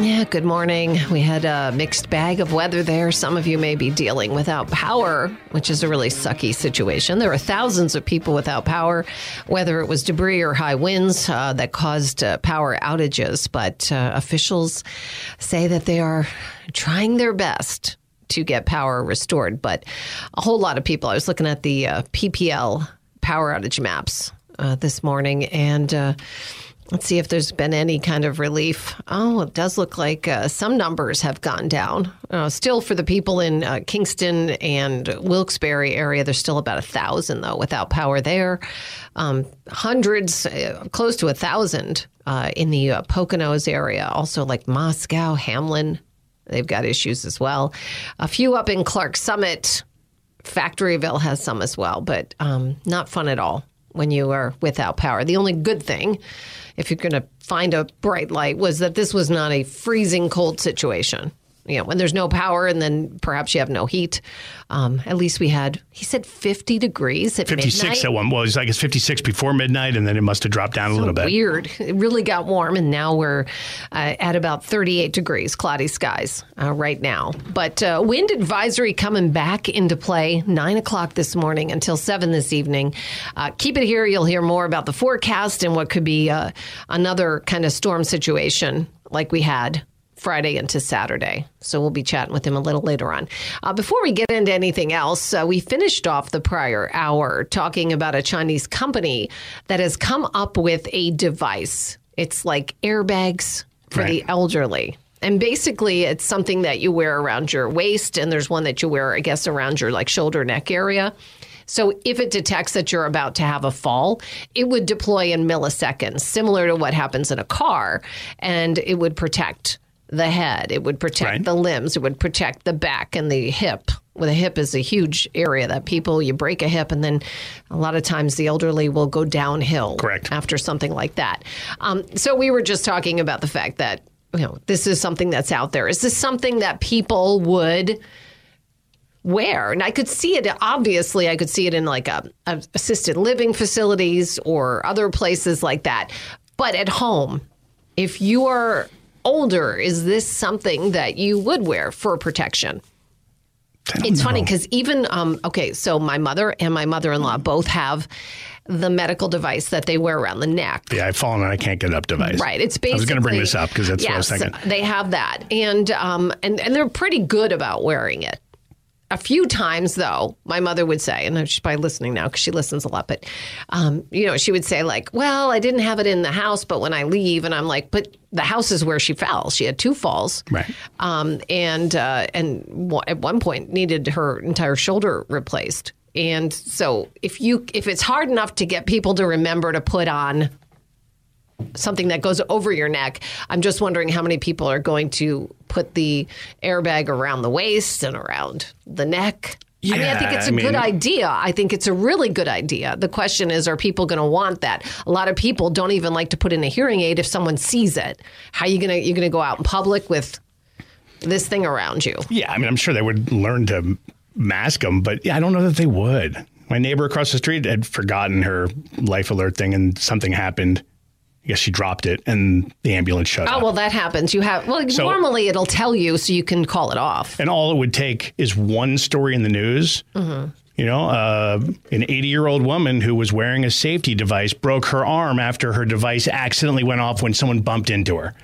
Yeah, good morning. We had a mixed bag of weather there. Some of you may be dealing without power, which is a really sucky situation. There are thousands of people without power, whether it was debris or high winds uh, that caused uh, power outages. But uh, officials say that they are trying their best to get power restored. But a whole lot of people, I was looking at the uh, PPL power outage maps uh, this morning and uh, Let's see if there's been any kind of relief. Oh, it does look like uh, some numbers have gone down. Uh, still, for the people in uh, Kingston and Wilkes-Barre area, there's still about a thousand though without power there. Um, hundreds, uh, close to a thousand uh, in the uh, Poconos area. Also, like Moscow, Hamlin, they've got issues as well. A few up in Clark Summit. Factoryville has some as well, but um, not fun at all when you are without power. The only good thing if you're going to find a bright light, was that this was not a freezing cold situation. You know, when there's no power and then perhaps you have no heat. Um, at least we had, he said 50 degrees at 56 midnight. at one. Well, it was, I guess 56 before midnight, and then it must have dropped down a little bit. Weird. It really got warm, and now we're uh, at about 38 degrees, cloudy skies uh, right now. But uh, wind advisory coming back into play, 9 o'clock this morning until 7 this evening. Uh, keep it here. You'll hear more about the forecast and what could be uh, another kind of storm situation like we had Friday into Saturday. So we'll be chatting with him a little later on. Uh, before we get into anything else, uh, we finished off the prior hour talking about a Chinese company that has come up with a device. It's like airbags for Right. the elderly. And basically, it's something that you wear around your waist, and there's one that you wear, I guess, around your like shoulder neck area. So if it detects that you're about to have a fall, it would deploy in milliseconds, similar to what happens in a car, and it would protect the head. It would protect Right. the limbs. It would protect the back and the hip. Well, the hip is a huge area that people you break a hip, and then a lot of times the elderly will go downhill. Correct. After something like that. Um, so we were just talking about the fact that you know this is something that's out there. Is this something that people would? wear. And I could see it, obviously, I could see it in like a, a assisted living facilities or other places like that. But at home, if you are older, is this something that you would wear for protection? It's funny because even, um, okay, so my mother and my mother in law both have the medical device that they wear around the neck. Yeah, I've fallen and I can't get up device. Right. It's basically. I was going to bring this up because that's yes, what I was thinking. They have that, and um, and and they're pretty good about wearing it. A few times, though, my mother would say, and she's probably listening now because she listens a lot, but, um, you know, she would say, like, well, I didn't have it in the house, but when I leave, and I'm like, but the house is where she fell. She had two falls. Right. Um, and, uh, and w- at one point needed her entire shoulder replaced. And so if you, if it's hard enough to get people to remember to put on something that goes over your neck. I'm just wondering how many people are going to put the airbag around the waist and around the neck. I mean, I think Yeah, it's I a good mean- idea. I think it's a really good idea. The question is, are people going to want that? A lot of people don't even like to put in a hearing aid if someone sees it. How you gonna you gonna go out in public with this thing around you? Yeah, I mean, I'm sure they would learn to mask them, but yeah, I don't know that they would. My neighbor across the street had forgotten her life alert thing, and something happened. I guess she dropped it, and the ambulance showed Oh up. well, that happens. You have well, So- normally it'll tell you so you can call it off. and all it would take is one story in the news. You know, uh, an 80 year old woman who was wearing a safety device broke her arm after her device accidentally went off when someone bumped into her.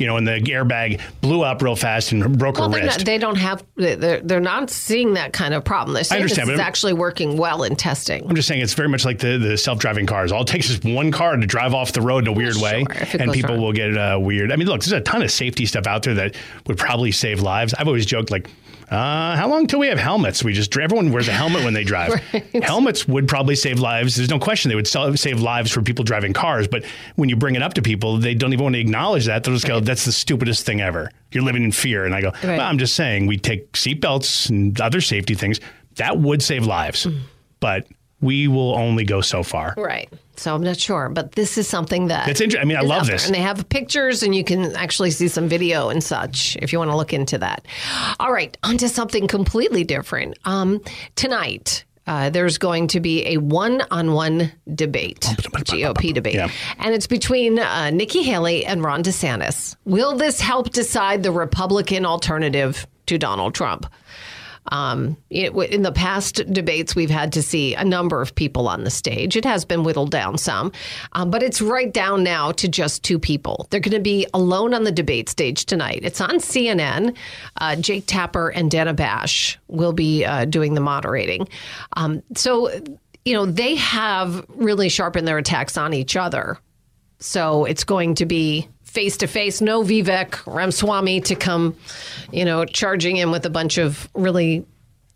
You know, and the airbag blew up real fast and broke Well, her wrist. not, they don't have. They're, they're not seeing that kind of problem. They're saying understand, this is but I'm- actually working well in testing. I'm just saying it's very much like the, the self driving cars. All it takes is one car to drive off the road in a weird way, and people wrong. will get uh, weird. I mean, look, there's a ton of safety stuff out there that would probably save lives. I've always joked, like, uh, how long till we have helmets? We just everyone wears a helmet when they drive. Helmets would probably save lives. There's no question they would sell- save lives for people driving cars. But when you bring it up to people, they don't even want to acknowledge that. They'll just go, "That's the stupidest thing ever." You're living in fear. And I go, Right. well, I'm just saying, we take seatbelts and other safety things that would save lives, Mm. but we will only go so far. Right. So I'm not sure, but this is something that It's interesting. I mean, I love this. and they have pictures, and you can actually see some video and such if you want to look into that. All right, on to something completely different. Um, tonight. Uh, there's going to be a one-on-one debate, GOP debate, Yeah. and it's between uh, Nikki Haley and Ron DeSantis. Will this help decide the Republican alternative to Donald Trump? Um, it, in the past debates, we've had to see a number of people on the stage. It has been whittled down some, um, but it's right down now to just two people. They're going to be alone on the debate stage tonight. It's on CNN. Uh, Jake Tapper and Dana Bash will be uh, doing the moderating. Um, so, you know, they have really sharpened their attacks on each other. So it's going to be face to face. No Vivek Ramaswamy to come, you know, charging in with a bunch of really,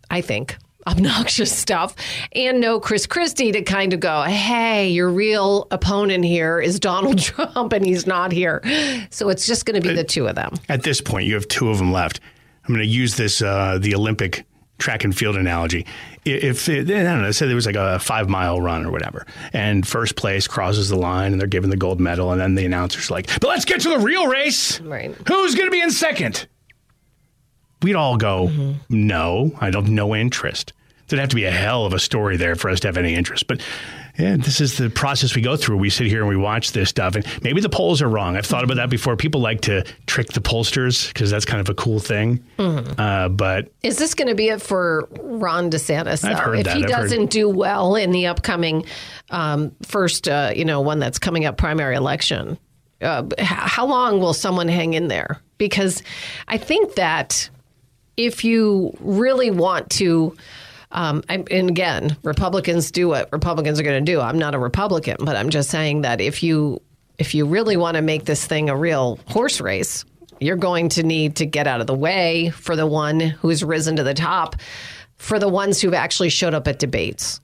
I think, obnoxious stuff. And no Chris Christie to kind of go, hey, your real opponent here is Donald Trump and he's not here. So it's just going to be the two of them. At this point, you have two of them left. I'm going to use this uh, the Olympic track and field analogy. If it, I don't know, say there was like a five mile run or whatever, and first place crosses the line and they're given the gold medal, and then the announcer's like, "But let's get to the real race. Right. Who's going to be in second? We'd all go, mm-hmm. "No, I don't. No interest." There'd have to be a hell of a story there for us to have any interest, but. Yeah, this is the process we go through. We sit here and we watch this stuff, and maybe the polls are wrong. I've thought about that before. People like to trick the pollsters because that's kind of a cool thing. Uh, but Is this going to be it for Ron DeSantis? I've heard if that. he I've doesn't do well in the upcoming um, first, uh, you know, one that's coming up primary election, uh, how long will someone hang in there? Because I think that if you really want to. Um, and again, Republicans do what Republicans are going to do. I'm not a Republican, but I'm just saying that if you if you really want to make this thing a real horse race, you're going to need to get out of the way for the one who's risen to the top, for the ones who've actually showed up at debates.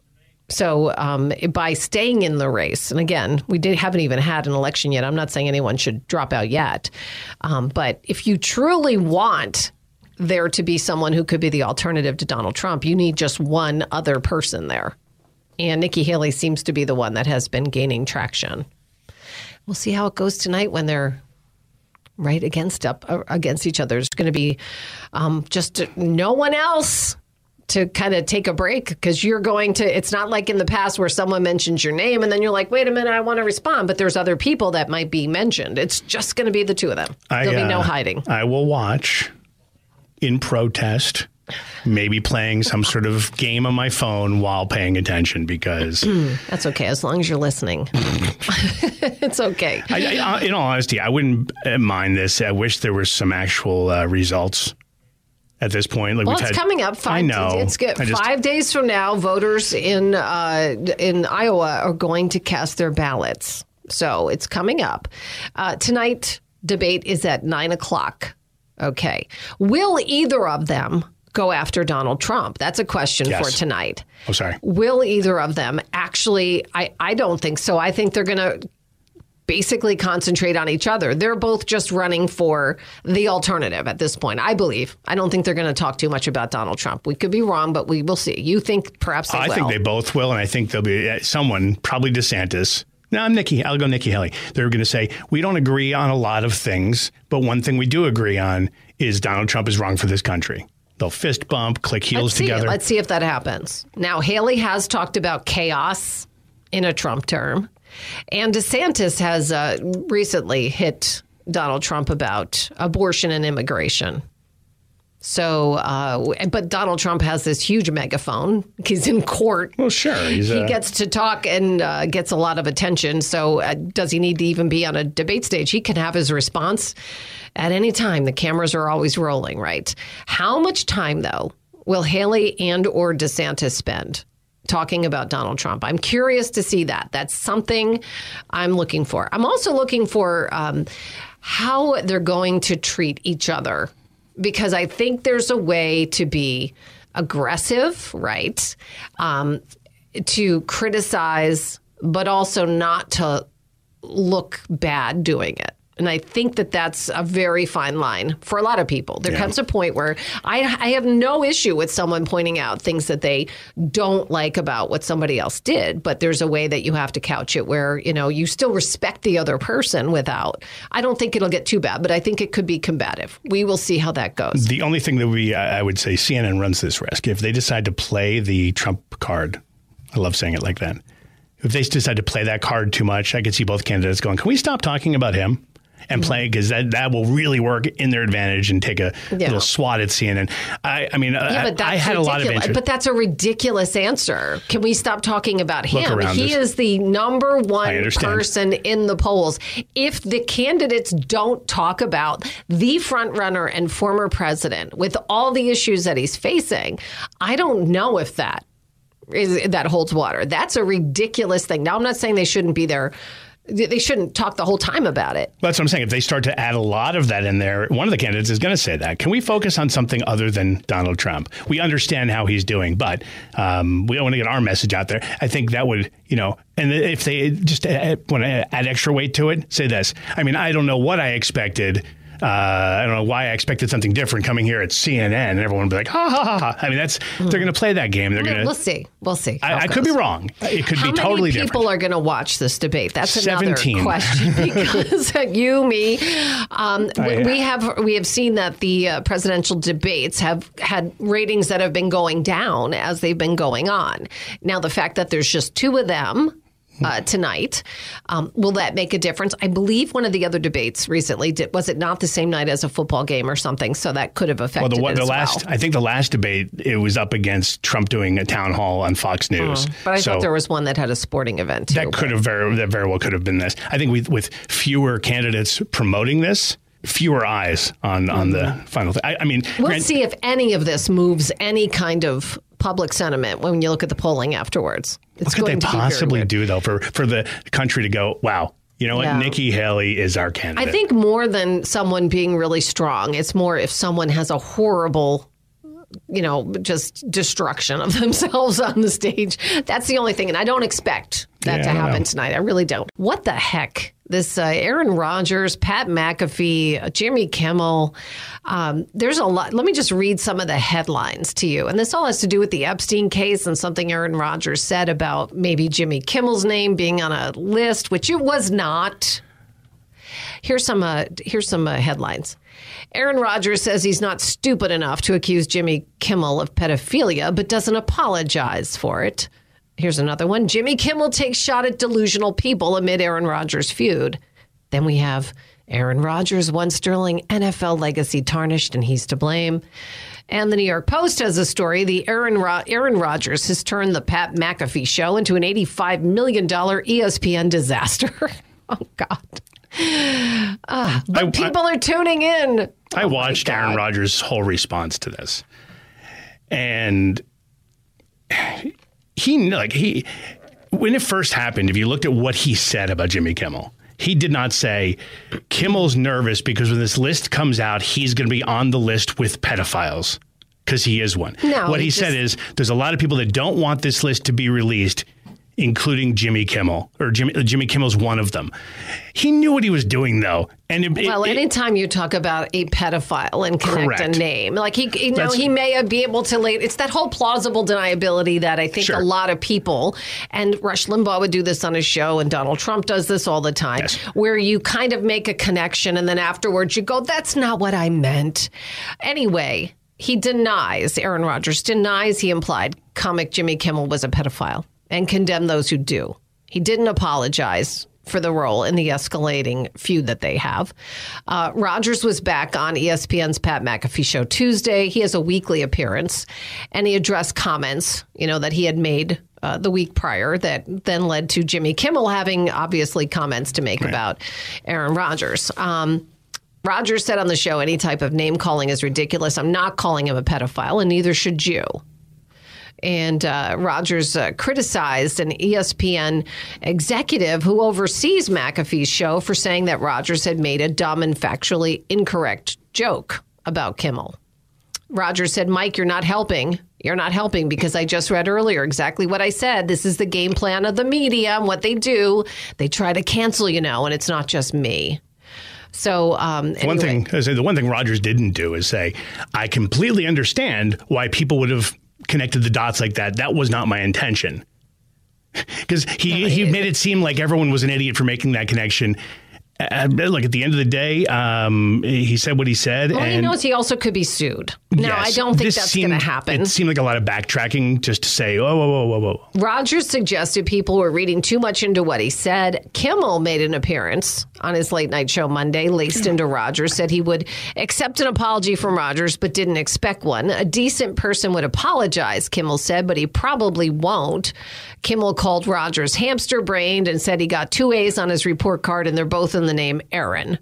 So um, by staying in the race, and again, we did, haven't even had an election yet. I'm not saying anyone should drop out yet, um, but if you truly want there to be someone who could be the alternative to Donald Trump, you need just one other person there. And Nikki Haley seems to be the one that has been gaining traction. We'll see how it goes tonight when they're right against up uh, against each other. There's going to be um, just no one else to kind of take a break because you're going to. It's not like in the past where someone mentions your name and then you're like, wait a minute, I want to respond, but there's other people that might be mentioned. It's just going to be the two of them. I, There'll be no uh, hiding. I will watch in protest, maybe playing some sort of game on my phone while paying attention because, That's okay as long as you're listening. it's okay. I, I, in all honesty, I wouldn't uh, mind this. I wish there were some actual uh, results at this point. Like Well, it's had- coming up. Five, I know. It's good. Just- Five days from now, voters in uh, in Iowa are going to cast their ballots. So it's coming up uh, tonight. Debate is at nine o'clock. Okay. Will either of them go after Donald Trump? That's a question Yes. for tonight. Oh, sorry. Will either of them actually? I, I don't think so. I think they're going to basically concentrate on each other. They're both just running for the alternative at this point, I believe. I don't think they're going to talk too much about Donald Trump. We could be wrong, but we will see. You think perhaps they I will? think they both will, and I think there'll be uh, someone, probably DeSantis. No, I'm Nikki. I'll go Nikki Haley. They're going to say we don't agree on a lot of things, but one thing we do agree on is Donald Trump is wrong for this country. They'll fist bump, click heels Let's together. Let's see if that happens. Now, Haley has talked about chaos in a Trump term, and DeSantis has uh, recently hit Donald Trump about abortion and immigration. So, uh, but Donald Trump has this huge megaphone. He's in court. Well, sure. He's he a- gets to talk and uh, gets a lot of attention. So, uh, does he need to even be on a debate stage? He can have his response at any time. The cameras are always rolling, right? How much time, though, will Haley and or DeSantis spend? Talking about Donald Trump. I'm curious to see that. That's something I'm looking for. I'm also looking for um, how they're going to treat each other because I think there's a way to be aggressive, right? Um, to criticize, but also not to look bad doing it. And I think that that's a very fine line for a lot of people. There comes a point where I, I have no issue with someone pointing out things that they don't like about what somebody else did, but there's a way that you have to couch it where, you know, you still respect the other person without. I don't think it'll get too bad, but I think it could be combative. We will see how that goes. The only thing that we, I would say, CNN runs this risk. If they decide to play the Trump card, I love saying it like that. If they decide to play that card too much, I could see both candidates going, "Can we stop talking about him?" And play because that, that will really work in their advantage and take a Yeah. little swat at CNN. I, I mean, Yeah, I, but that's I had a lot of ridiculous. interest. But that's a ridiculous answer. Can we stop talking about him? He is the number one person in the polls. If the candidates don't talk about the front runner and former president with all the issues that he's facing, I don't know if that is that holds water. That's a ridiculous thing. Now I'm not saying they shouldn't be there. They shouldn't talk the whole time about it. That's what I'm saying. If they start to add a lot of that in there, one of the candidates is going to say that. Can we focus on something other than Donald Trump? We understand how he's doing, but um, we want to get our message out there. I think that would, you know, and if they just want to add extra weight to it, say this. I mean, I don't know what I expected. Uh, I don't know why I expected something different coming here at CNN, and everyone would be like, ha ha ha. ha. I mean, that's they're going to play that game. They're going to. We'll see. We'll see. I, I could be wrong. It could How be totally many people different. are going to watch this debate? That's another 17. question because you, me, um, we, I- we have we have seen that the uh, presidential debates have had ratings that have been going down as they've been going on. Now, the fact that there's just two of them. Uh, tonight, um, will that make a difference? I believe one of the other debates recently did. Was it not the same night as a football game or something? So that could have Well, affected the, it the as last, well. I think the last debate, it was up against Trump doing a town hall on Fox News. But I so thought there was one that had a sporting event too. that could have very, that very well could have been this. I think with, with fewer candidates promoting this, fewer eyes on on the final thing. I, I mean, We'll grant- see if any of this moves any kind of public sentiment when you look at the polling afterwards. It's what could they possibly do though for for the country to go? Wow, you know what? Yeah. Nikki Haley is our candidate. I think more than someone being really strong, it's more if someone has a horrible you know, just destruction of themselves on the stage. That's the only thing. And I don't expect that Yeah, to happen tonight. I really don't. What the heck? This uh, Aaron Rodgers, Pat McAfee, Jimmy Kimmel. Um, there's a lot. Let me just read some of the headlines to you. And this all has to do with the Epstein case and something Aaron Rodgers said about maybe Jimmy Kimmel's name being on a list, which it was not. Here's some uh, here's some uh, headlines. Aaron Rodgers says he's not stupid enough to accuse Jimmy Kimmel of pedophilia, but doesn't apologize for it. Here's another one. Jimmy Kimmel takes shot at delusional people amid Aaron Rodgers feud. Then we have Aaron Rodgers, one sterling NFL legacy tarnished, and he's to blame. And the New York Post has a story. The Aaron Ro- Aaron Rodgers has turned the Pat McAfee show into an $85 million ESPN disaster. oh, God. Ah, but I- I- people are tuning in. I Oh, watched Aaron Rodgers' whole response to this, and he like he when it first happened. If you looked at what he said about Jimmy Kimmel, he did not say Kimmel's nervous because when this list comes out, he's going to be on the list with pedophiles because he is one. No, what he, he said is there's a lot of people that don't want this list to be released. Including Jimmy Kimmel, or Jimmy, uh, Jimmy Kimmel's one of them. He knew what he was doing, though, and it, Well, it- anytime you talk about a pedophile and connect Correct. a name, like he, you know, That's- he may be able to lay. It's that whole plausible deniability that I think Sure. a lot of people, and Rush Limbaugh would do this on his show, and Donald Trump does this all the time, Yes. where you kind of make a connection, and then afterwards you go, "That's not what I meant." Anyway. He denies, Aaron Rodgers denies he implied comic Jimmy Kimmel was a pedophile and condemn those who do. He didn't apologize for the role in the escalating feud that they have. Uh, Rodgers was back on ESPN's Pat McAfee show Tuesday. He has a weekly appearance, and he addressed comments, you know, that he had made uh, the week prior that then led to Jimmy Kimmel having obviously comments to make about Aaron Rodgers. Um, Rodgers said on the show, any type of name calling is ridiculous. I'm not calling him a pedophile, and neither should you. And uh, Rodgers uh, criticized an ESPN executive who oversees McAfee's show for saying that Rodgers had made a dumb and factually incorrect joke about Kimmel. Rodgers said, Mike, you're not helping. You're not helping because I just read earlier exactly what I said. This is the game plan of the media and what they do. They try to cancel you know, and it's not just me. So, um, One thing, I say the one thing Rodgers didn't do is say, I completely understand why people would have connected the dots like that. That was not my intention. Because he, he made it seem like everyone was an idiot for making that connection. Uh, look, at the end of the day, um, he said what he said. Well, and he knows he also could be sued. Now, I don't think that's going to happen. It seemed like a lot of backtracking just to say, oh, whoa, whoa, whoa, whoa. Rodgers suggested people were reading too much into what he said. Kimmel made an appearance on his late night show Monday, laced into Rodgers, said he would accept an apology from Rodgers, but didn't expect one. A decent person would apologize, Kimmel said, but he probably won't. Kimmel called Rodgers hamster brained and said he got two A's on his report card and they're both in the name Aaron.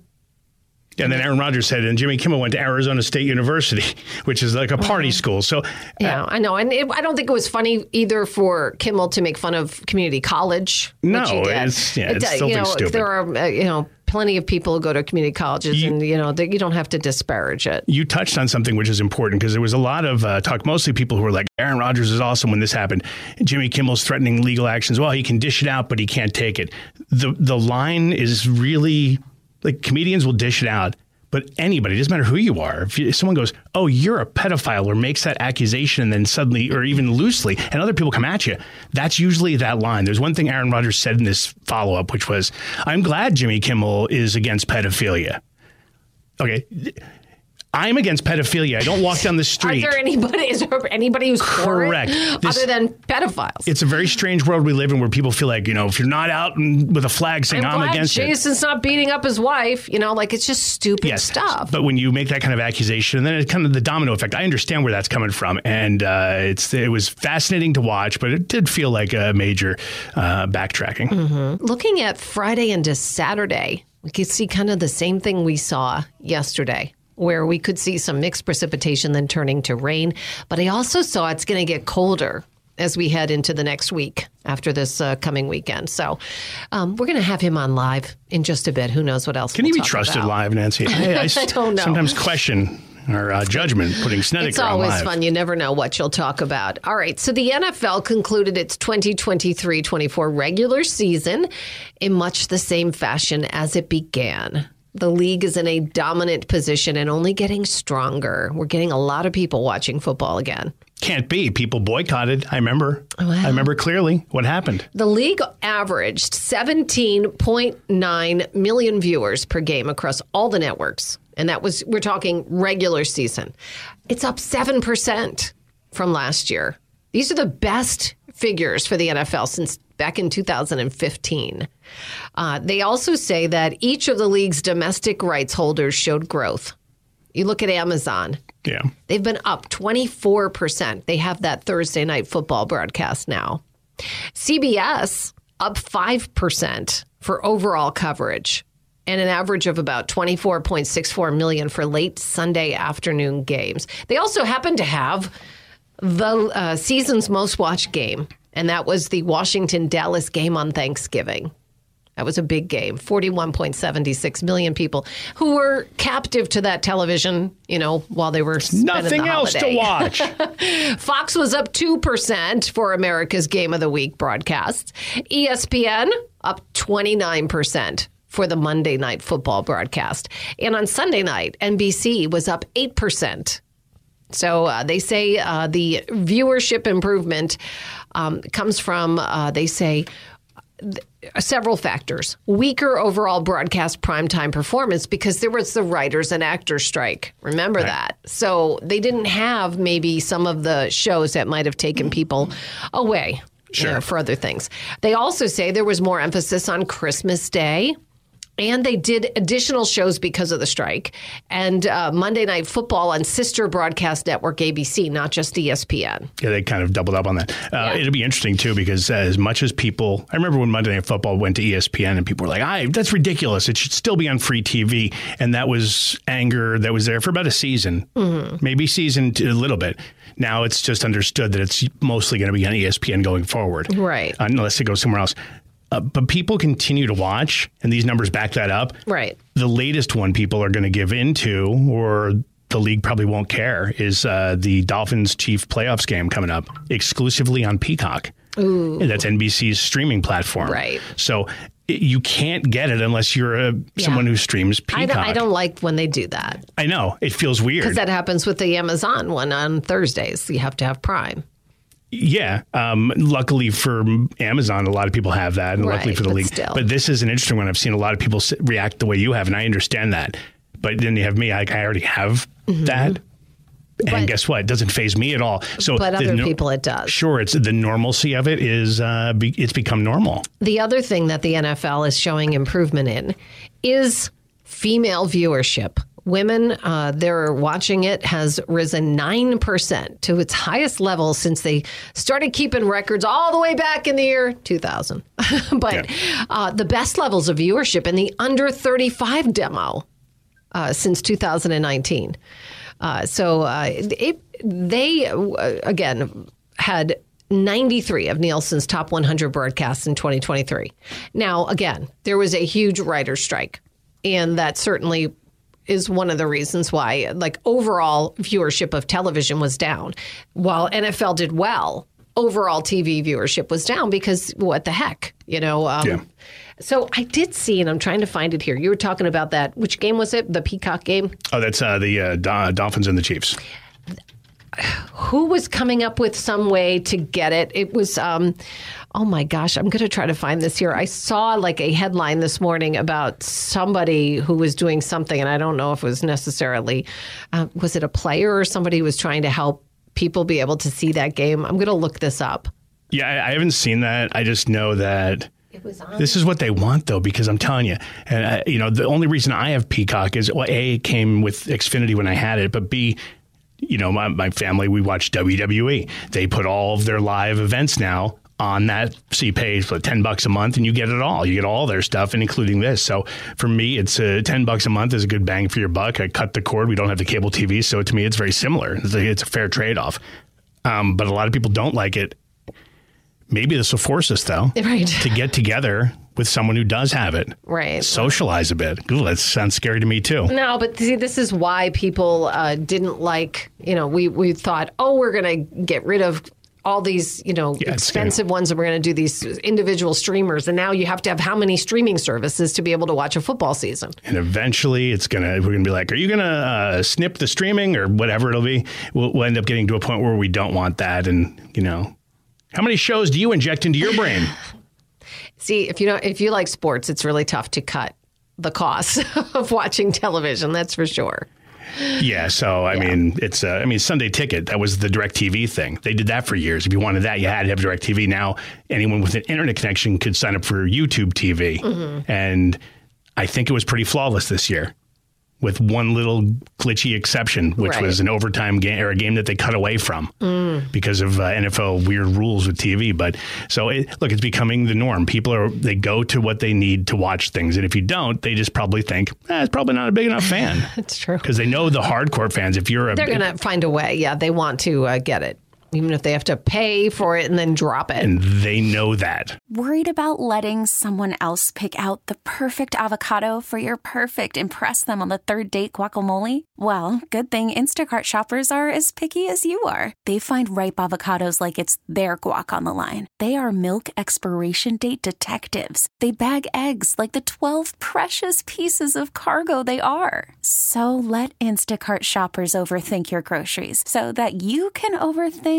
And then Aaron Rodgers said, and Jimmy Kimmel went to Arizona State University, which is like a party school. So Yeah, I know. And it, I don't think it was funny either for Kimmel to make fun of community college. No, which he did. it's- yeah, it's still you know, stupid. there are, uh, you know, plenty of people who go to community colleges You- and, you know, that you don't have to disparage it. you touched on something which is important because there was a lot of uh, talk, mostly people who were like, Aaron Rodgers is awesome when this happened. Jimmy Kimmel's threatening legal actions. Well, he can dish it out, but he can't take it. The the line is really like comedians will dish it out. But anybody, it doesn't matter who you are. If, you, if someone goes, "Oh, you're a pedophile," or makes that accusation, and then suddenly, or even loosely, and other people come at you, that's usually that line. There's one thing Aaron Rodgers said in this follow up, which was, "I'm glad Jimmy Kimmel is against pedophilia." Okay, I'm against pedophilia. I don't walk down the Are street. there anybody, is there anybody who's Correct. This- other than pedophiles? it's a very strange world we live in where people feel like, you know, if you're not out and with a flag saying I'm I'm, against it. Jason's not beating up his wife. You know, like it's just stupid Yes, stuff. but when you make that kind of accusation, and then it's kind of the domino effect. I understand where that's coming from, and uh, it's it was fascinating to watch, but it did feel like a major uh, backtracking. Mm-hmm. Looking at Friday into Saturday, we could see kind of the same thing we saw yesterday, where we could see some mixed precipitation then turning to rain. But I also saw it's going to get colder as we head into the next week after this uh, coming weekend. So um, we're going to have him on live in just a bit. Who knows what else? Can we'll he be trusted about. live, Nancy? I, I don't know. Sometimes question our uh, judgment putting Snedeker It's always live. fun. You never know what you'll talk about. All right. So the NFL concluded its 2023 24 regular season in much the same fashion as it began. The league is in a dominant position and only getting stronger. We're getting a lot of people watching football again. Can't be. People boycotted. I remember. I remember clearly what happened. The league averaged 17.9 million viewers per game across all the networks. And that was, we're talking regular season. It's up 7% from last year. These are the best figures for the NFL since back in 2015. Uh, they also say that each of the league's domestic rights holders showed growth. You look at Amazon, Yeah. They've been up 24%. They have that Thursday night football broadcast now. CBS up 5% for overall coverage and an average of about 24.64 million for late Sunday afternoon games. They also happen to have the uh, season's most watched game, and that was the Washington Dallas game on Thanksgiving. That was a big game. 41.76 million people who were captive to that television, you know, while they were Nothing the else to watch. Fox was up 2% for America's Game of the Week broadcasts. ESPN up 29% for the Monday night football broadcast. And on Sunday night, NBC was up 8%. So uh, they say uh, the viewership improvement um, comes from, uh, they say, th- several factors. Weaker overall broadcast primetime performance because there was the writers and actors strike. Remember that. So they didn't have maybe some of the shows that might have taken people away you know, for other things. They also say there was more emphasis on Christmas Day. And they did additional shows because of the strike. And uh, Monday Night Football on sister broadcast network ABC, not just ESPN. Yeah, they kind of doubled up on that. Uh, It'll be interesting too because as much as people, I remember when Monday Night Football went to ESPN and people were like, "I that's ridiculous. It should still be on free TV." And that was anger that was there for about a season, maybe season a little bit. Now it's just understood that it's mostly going to be on ESPN going forward, Right. Unless it goes somewhere else. Uh, but people continue to watch, and these numbers back that up Right. the latest one people are going to give into, or the league probably won't care, is uh, the Dolphins Chief playoffs game coming up exclusively on Peacock. Ooh. And that's NBC's streaming platform. Right. So you can't get it unless you're a, someone who streams I Peacock. don't, I don't like when they do that I know. It feels weird. because that happens with the Amazon one on Thursdays. You have to have Prime. Yeah. Um, luckily for Amazon, a lot of people have that, and luckily for the but league. still. But this is an interesting one. I've seen a lot of people react the way you have, and I understand that. But then you have me. I, I already have that. And Mm-hmm. But- guess what? It doesn't phase me at all. So, But other no- people it does. Sure, it's the normalcy of it is uh, be, it's become normal. The other thing that the NFL is showing improvement in is female viewership. Women, uh, they're watching it has risen 9% to its highest level since they started keeping records all the way back in the year 2000. but uh, the best levels of viewership in the under 35 demo uh, since 2019. Uh, so uh, it, they, uh, again, had 93 of Nielsen's top 100 broadcasts in 2023. Now, again, there was a huge writer's strike, and that certainly is one of the reasons why, like, overall viewership of television was down. While NFL did well, overall TV viewership was down because what the heck, you know? Um, Yeah. So I did see, and I'm trying to find it here. You were talking about that. Which game was it? The Peacock game? Oh, that's uh, the uh, Dolphins and the Chiefs. Who was coming up with some way to get it? It was, um, oh my gosh, I'm going to try to find this here. I saw like a headline this morning about somebody who was doing something, and I don't know if it was necessarily, uh, was it a player or somebody who was trying to help people be able to see that game? I'm going to look this up. Yeah, I, I haven't seen that. I just know that It was on. this is what they want, though, because I'm telling you, and uh, you know, the only reason I have Peacock is well, a it came with Xfinity when I had it, but b you know, my, my family we watch WWE. They put all of their live events now on that. You pay for ten bucks a month, and you get it all. You get all their stuff, and including this. So for me, it's uh, ten bucks a month is a good bang for your buck. I cut the cord. We don't have the cable TV, so to me, it's very similar. It's a, it's a fair trade off. Um, but a lot of people don't like it. Maybe this will force us, though, Right. to get together with someone who does have it. Right. Socialize a bit. Ooh, that sounds scary to me too. No, but see, this is why people uh, didn't like. You know, we we thought, oh, we're going to get rid of all these, you know, Yeah, expensive ones, and we're going to do these individual streamers. And now you have to have how many streaming services to be able to watch a football season? And eventually, it's gonna we're gonna be like, are you gonna uh, snip the streaming or whatever it'll be? We'll, we'll end up getting to a point where we don't want that, and you know, how many shows do you inject into your brain? See, if you know, if you like sports, it's really tough to cut the cost of watching television. That's for sure. yeah, so I mean, it's uh, I mean, Sunday Ticket that was the DirecTV thing. They did that for years. If you wanted that, you had to have DirecTV. Now, anyone with an internet connection could sign up for YouTube TV, Mm-hmm. and I think it was pretty flawless this year. With one little glitchy exception, which Right. was an overtime game or a game that they cut away from Mm. because of uh, NFL weird rules with TV. But so it, look, it's becoming the norm. People are they go to what they need to watch things, and if you don't, they just probably think eh, it's probably not a big enough fan It's true. because they know the hardcore fans. If you're a They're going to find a way. Yeah, they want to uh, get it, even if they have to pay for it and then drop it. and they know that. Worried about letting someone else pick out the perfect avocado for your perfect impress them on the third date guacamole? Well, good thing Instacart shoppers are as picky as you are. They find ripe avocados like it's their guac on the line. They are milk expiration date detectives. They bag eggs like the 12 precious pieces of cargo they are. So let Instacart shoppers overthink your groceries so that you can overthink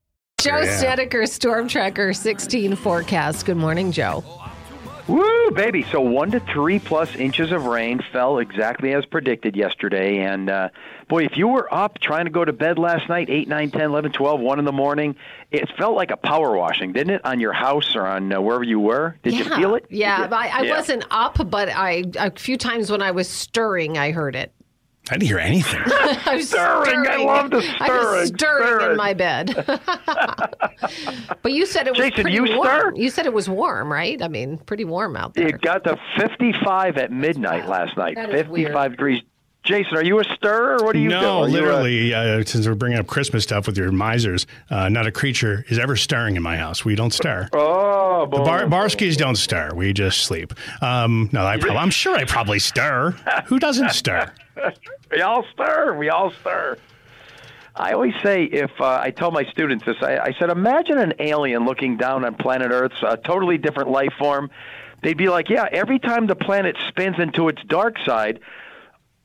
Joe Snedeker, Storm Tracker 16 forecast. Good morning, Joe. Woo, baby. So one to three plus inches of rain fell exactly as predicted yesterday. And uh, boy, if you were up trying to go to bed last night, 8, 9, 10, 11, 12, 1 in the morning, it felt like a power washing, didn't it, on your house or on uh, wherever you were? Did yeah, you feel it? Yeah, I, I yeah. wasn't up, but I a few times when I was stirring, I heard it. I didn't hear anything. I was Stirring, stirring. I love the I was stirring, stirring, stirring. in my bed. but you said it was Jason, pretty you warm. stir? You said it was warm, right? I mean, pretty warm out there. It got to 55 at midnight last night. That is 55 weird. degrees. Jason, are you a stir or what are you doing? no, you a- literally, uh, since we're bringing up Christmas stuff with your misers, uh, not a creature is ever stirring in my house. We don't stir. Oh, The boy. bar- Barskis don't stir. We just sleep. Um, no, I prob- I'm sure I probably stir. Who doesn't stir? We all stir. We all stir. I always say, if uh, I tell my students this, I, I said, imagine an alien looking down on planet Earth, a totally different life form. They'd be like, yeah, every time the planet spins into its dark side,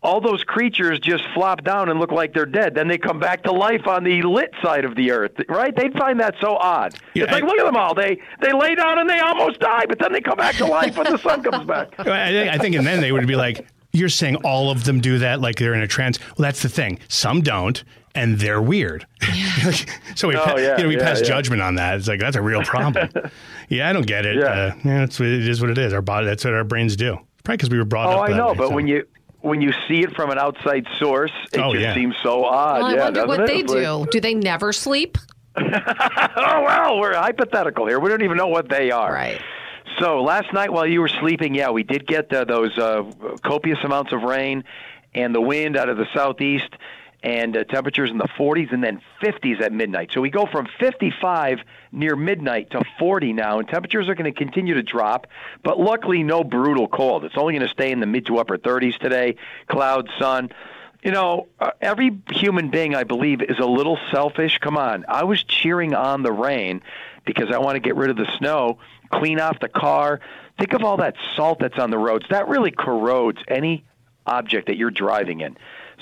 all those creatures just flop down and look like they're dead. Then they come back to life on the lit side of the Earth, right? They'd find that so odd. Yeah, it's like, I- look at them all. They they lay down and they almost die, but then they come back to life when the sun comes back. I think, I think, and then they would be like, "You're saying all of them do that? Like they're in a trance?" Well, that's the thing. Some don't, and they're weird. so we, Oh, pa- yeah, you know, we yeah, pass yeah. judgment on that. It's like that's a real problem. yeah, I don't get it. Yeah. Uh, yeah, it's, it is what it is. Our body. That's what our brains do. Probably because we were brought Oh, up. I that know, way, but so. when you when you see it from an outside source, it Oh, just yeah. seems so odd. well, I yeah, wonder what doesn't they it? It's like- do. Do they never sleep? oh well, we're hypothetical here. We don't even know what they are. Right. So last night while you were sleeping, yeah, we did get uh, those uh, copious amounts of rain and the wind out of the southeast, and uh, temperatures in the 40s and then 50s at midnight. So we go from 55 near midnight to 40 now, and temperatures are going to continue to drop. But luckily, no brutal cold. It's only going to stay in the mid to upper 30s today. Cloud, sun. You know, uh, every human being, I believe, is a little selfish. Come on. I was cheering on the rain because I want to get rid of the snow, clean off the car. Think of all that salt that's on the roads. That really corrodes any object that you're driving in.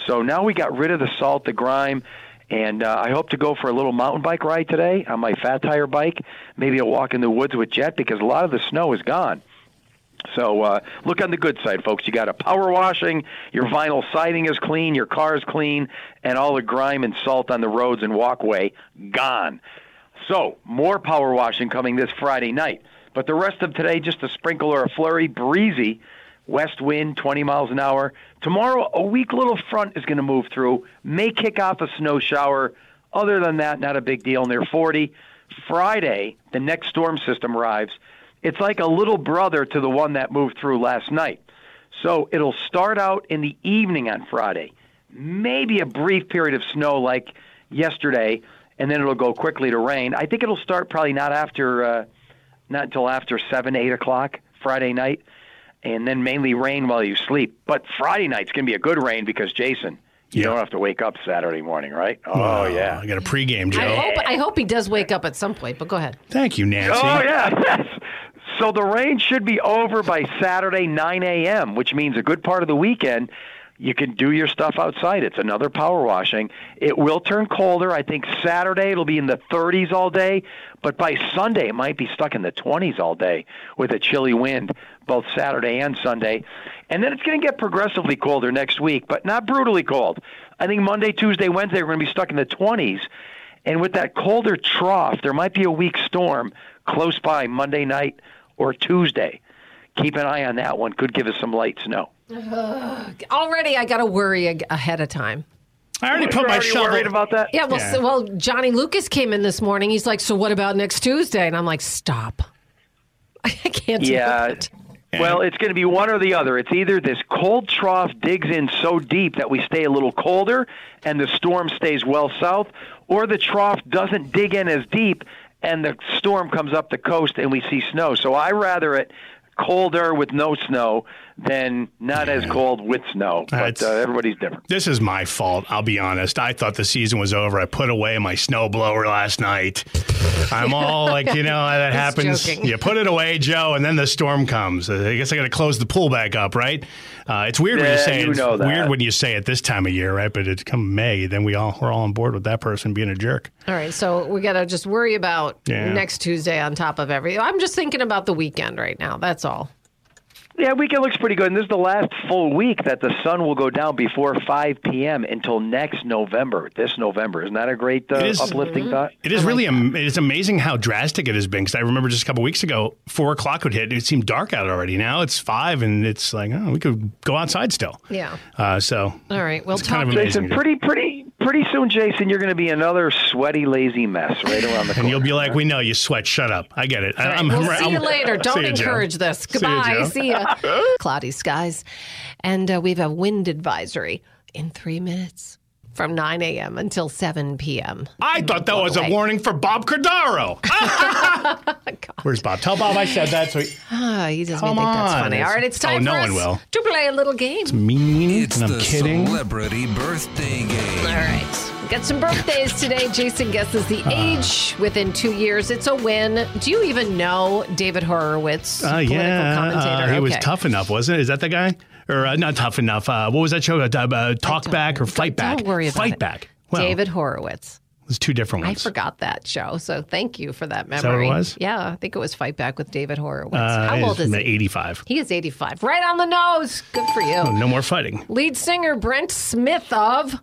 So now we got rid of the salt, the grime, and uh, I hope to go for a little mountain bike ride today on my fat tire bike. Maybe a walk in the woods with Jet because a lot of the snow is gone. So uh, look on the good side, folks. You got a power washing, your vinyl siding is clean, your car is clean, and all the grime and salt on the roads and walkway gone. So more power washing coming this Friday night. But the rest of today, just a sprinkle or a flurry, breezy, west wind, 20 miles an hour. Tomorrow, a weak little front is going to move through, may kick off a snow shower. Other than that, not a big deal near 40. Friday, the next storm system arrives. It's like a little brother to the one that moved through last night. So it'll start out in the evening on Friday, maybe a brief period of snow like yesterday, and then it'll go quickly to rain. I think it'll start probably not after, uh, not until after seven, eight o'clock Friday night, and then mainly rain while you sleep. But Friday night's gonna be a good rain because Jason, you Yeah. don't have to wake up Saturday morning, right? Oh yeah. I got a pregame, Joe. I hope I hope he does wake up at some point. But go ahead. Thank you, Nancy. Oh yeah, yes. So the rain should be over by Saturday 9 a.m., which means a good part of the weekend you can do your stuff outside. It's another power washing. It will turn colder. I think Saturday it'll be in the 30s all day, but by Sunday it might be stuck in the 20s all day with a chilly wind, both Saturday and Sunday. And then it's going to get progressively colder next week, but not brutally cold. I think Monday, Tuesday, Wednesday we're going to be stuck in the 20s. And with that colder trough, there might be a weak storm close by Monday night or Tuesday. Keep an eye on that one. Could give us some light snow. Already, I got to worry ag- ahead of time. I already put my already shovel. worried about that? Yeah, well, Yeah. So, well, Johnny Lucas came in this morning. He's like, "So what about next Tuesday?" And I'm like, "Stop! I can't do Yeah. it." Well, it's going to be one or the other. It's either this cold trough digs in so deep that we stay a little colder and the storm stays well south, or the trough doesn't dig in as deep and the storm comes up the coast and we see snow. So I rather it colder with no snow than not as cold with snow. But uh, everybody's different. This is my fault. I'll be honest. I thought the season was over. I put away my snowblower last night. I'm all like, you know, that happens. joking. You put it away, Joe, and then the storm comes. I guess I got to close the pool back up, right? Uh, it's weird when you say you it's know that. weird when you say it this time of year, right? But it's come May, then we all we're all on board with that person being a jerk. All right, so we got to just worry about Yeah. next Tuesday on top of everything. I'm just thinking about the weekend right now. That's all. Yeah, weekend looks pretty good. And this is the last full week that the sun will go down before 5 p.m. until next November, this November. Isn't that a great uh, It is- uplifting thought? It is really am- it's amazing how drastic it has been. Because I remember just a couple weeks ago, four o'clock would hit. And it seemed dark out already. Now it's five, and it's like oh, we could go outside still. Yeah. Uh, so All right. Well, it's kind of talk- amazing. Jason, pretty, pretty, pretty soon, Jason, you're going to be another sweaty, lazy mess right around the corner. and you'll be like, "We know you sweat. Shut up. I get it. I, I'm, we'll I'm- see you I'm- later. Don't See you, Joe. encourage this. See you, Goodbye. See ya. Cloudy skies. And uh, we have a wind advisory in three minutes from 9 a.m. until 7 p.m. I thought that was a warning for Bob Cordaro. Where's Bob? Tell Bob I said that. So he, Ah, he doesn't Come think that's on. funny. All right, it's Oh, time no for one us will. to play a little game. It's mean, It's and I'm the kidding. celebrity birthday game. All right. Got some birthdays today. Jason guesses the Uh. age within two years. It's a win. Do you even know David Horowitz, Uh, political yeah, commentator? uh, he was tough enough, wasn't it? Is that the guy? Or uh, not tough enough? Uh, what was that show? Uh, uh, talk back or fight back? Don't worry about fight it. back. Well, David Horowitz. There's two different ones. I forgot that show, so thank you for that that what it memory. was? Yeah, I think it was Fight Back with David Horowitz. Uh, How old is he? 85. He is 85. Right on the nose. Good for you. Oh, no more fighting. Lead singer Brent Smith of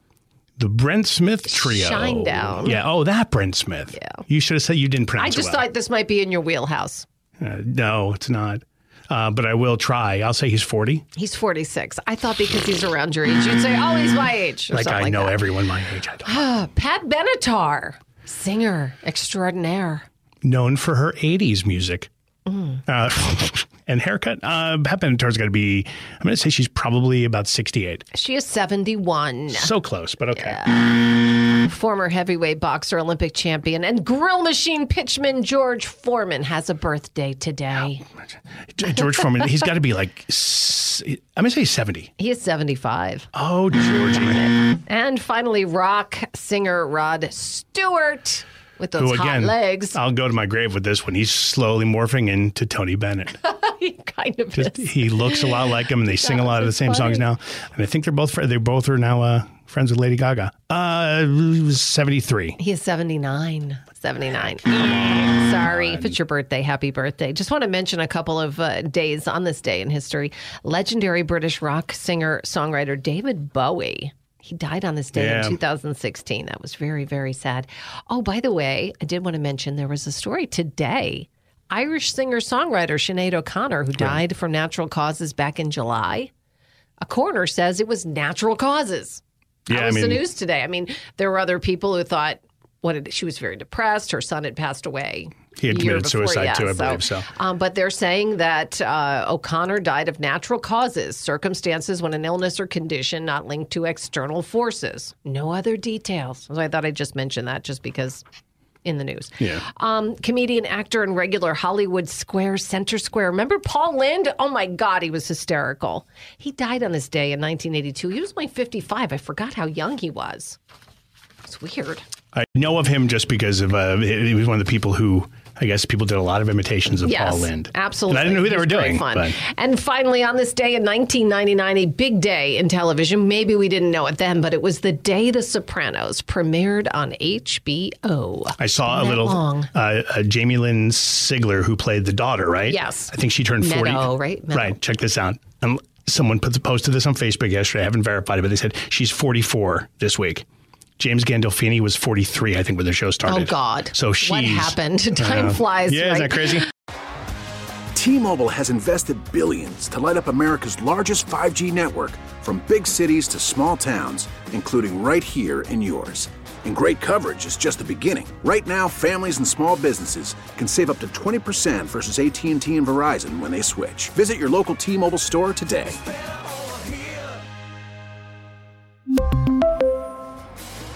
The Brent Smith trio. Shinedown. Yeah. Oh, that Brent Smith. Yeah. You should have said you didn't pronounce. I just well. thought this might be in your wheelhouse. Uh, no, it's not. Uh, but I will try. I'll say he's 40. He's 46. I thought because he's around your age, you'd say, oh, he's my age. Or Like I know that. everyone my age. I don't. Ah, Pat Benatar, singer extraordinaire. Known for her 80s music. Mm. Uh, and haircut. Uh, Pat Benatar's got to be, I'm going to say she's probably about 68. She is 71. So close, but okay. Former heavyweight boxer, Olympic champion, and grill machine pitchman George Foreman has a birthday today. George Foreman, he's got to be like, I'm going to say 70. He is 75. Oh, Georgie. And finally, rock singer Rod Stewart with those Who hot legs. I'll go to my grave with this one. He's slowly morphing into Tony Bennett. he kind of Just, is. he looks a lot like him, and they sing a lot of the same songs now. And I think they're both they both are now uh, friends with Lady Gaga. Uh, he was seventy three. He is 79. 79. Sorry if it's your birthday. Happy birthday. Just want to mention a couple of uh, days on this day in history. Legendary British rock singer songwriter David Bowie. He died on this day Yeah. in 2016. That was very, very sad. Oh, by the way, I did want to mention there was a story today. Irish singer songwriter Sinead O'Connor, who died from natural causes back in July. A coroner says it was natural causes. Yeah, that I was the news today. I mean, there were other people who thought what did, she was very depressed. Her son had passed away. He had committed before, suicide yeah, too, I believe so. Um, but they're saying that uh, O'Connor died of natural causes, circumstances when an illness or condition not linked to external forces. No other details. So I thought I'd just mention that just because in the news. Yeah. Um, comedian, actor, and regular Hollywood Square Center Square. Remember Paul Lynde? Oh my God, he was hysterical. He died on this day in 1982. He was only 55. I forgot how young he was. It's weird. I know of him just because of uh, he he was one of the people who I guess people did a lot of imitations of Yes, Paul Lynde. absolutely. And I didn't know who they were doing. Fun. But And finally, on this day in 1999, a big day in television. Maybe we didn't know it then, but it was the day The Sopranos premiered on HBO. I saw a little uh, uh, Jamie Lynn Sigler who played the daughter, right? Yes. I think she turned forty. Meadow, right? Meadow. Right. Check this out. Um, someone put posted this on Facebook yesterday. I haven't verified it, but they said she's forty four this week. James Gandolfini was 43, I think, when the show started. Oh God! So she what happened? Time Uh, flies. Yeah, right? isn't that crazy? T-Mobile has invested billions to light up America's largest 5G network from big cities to small towns, including right here in yours. And great coverage is just the beginning. Right now, families and small businesses can save up to 20% versus AT&T and Verizon when they switch. Visit your local T-Mobile store today.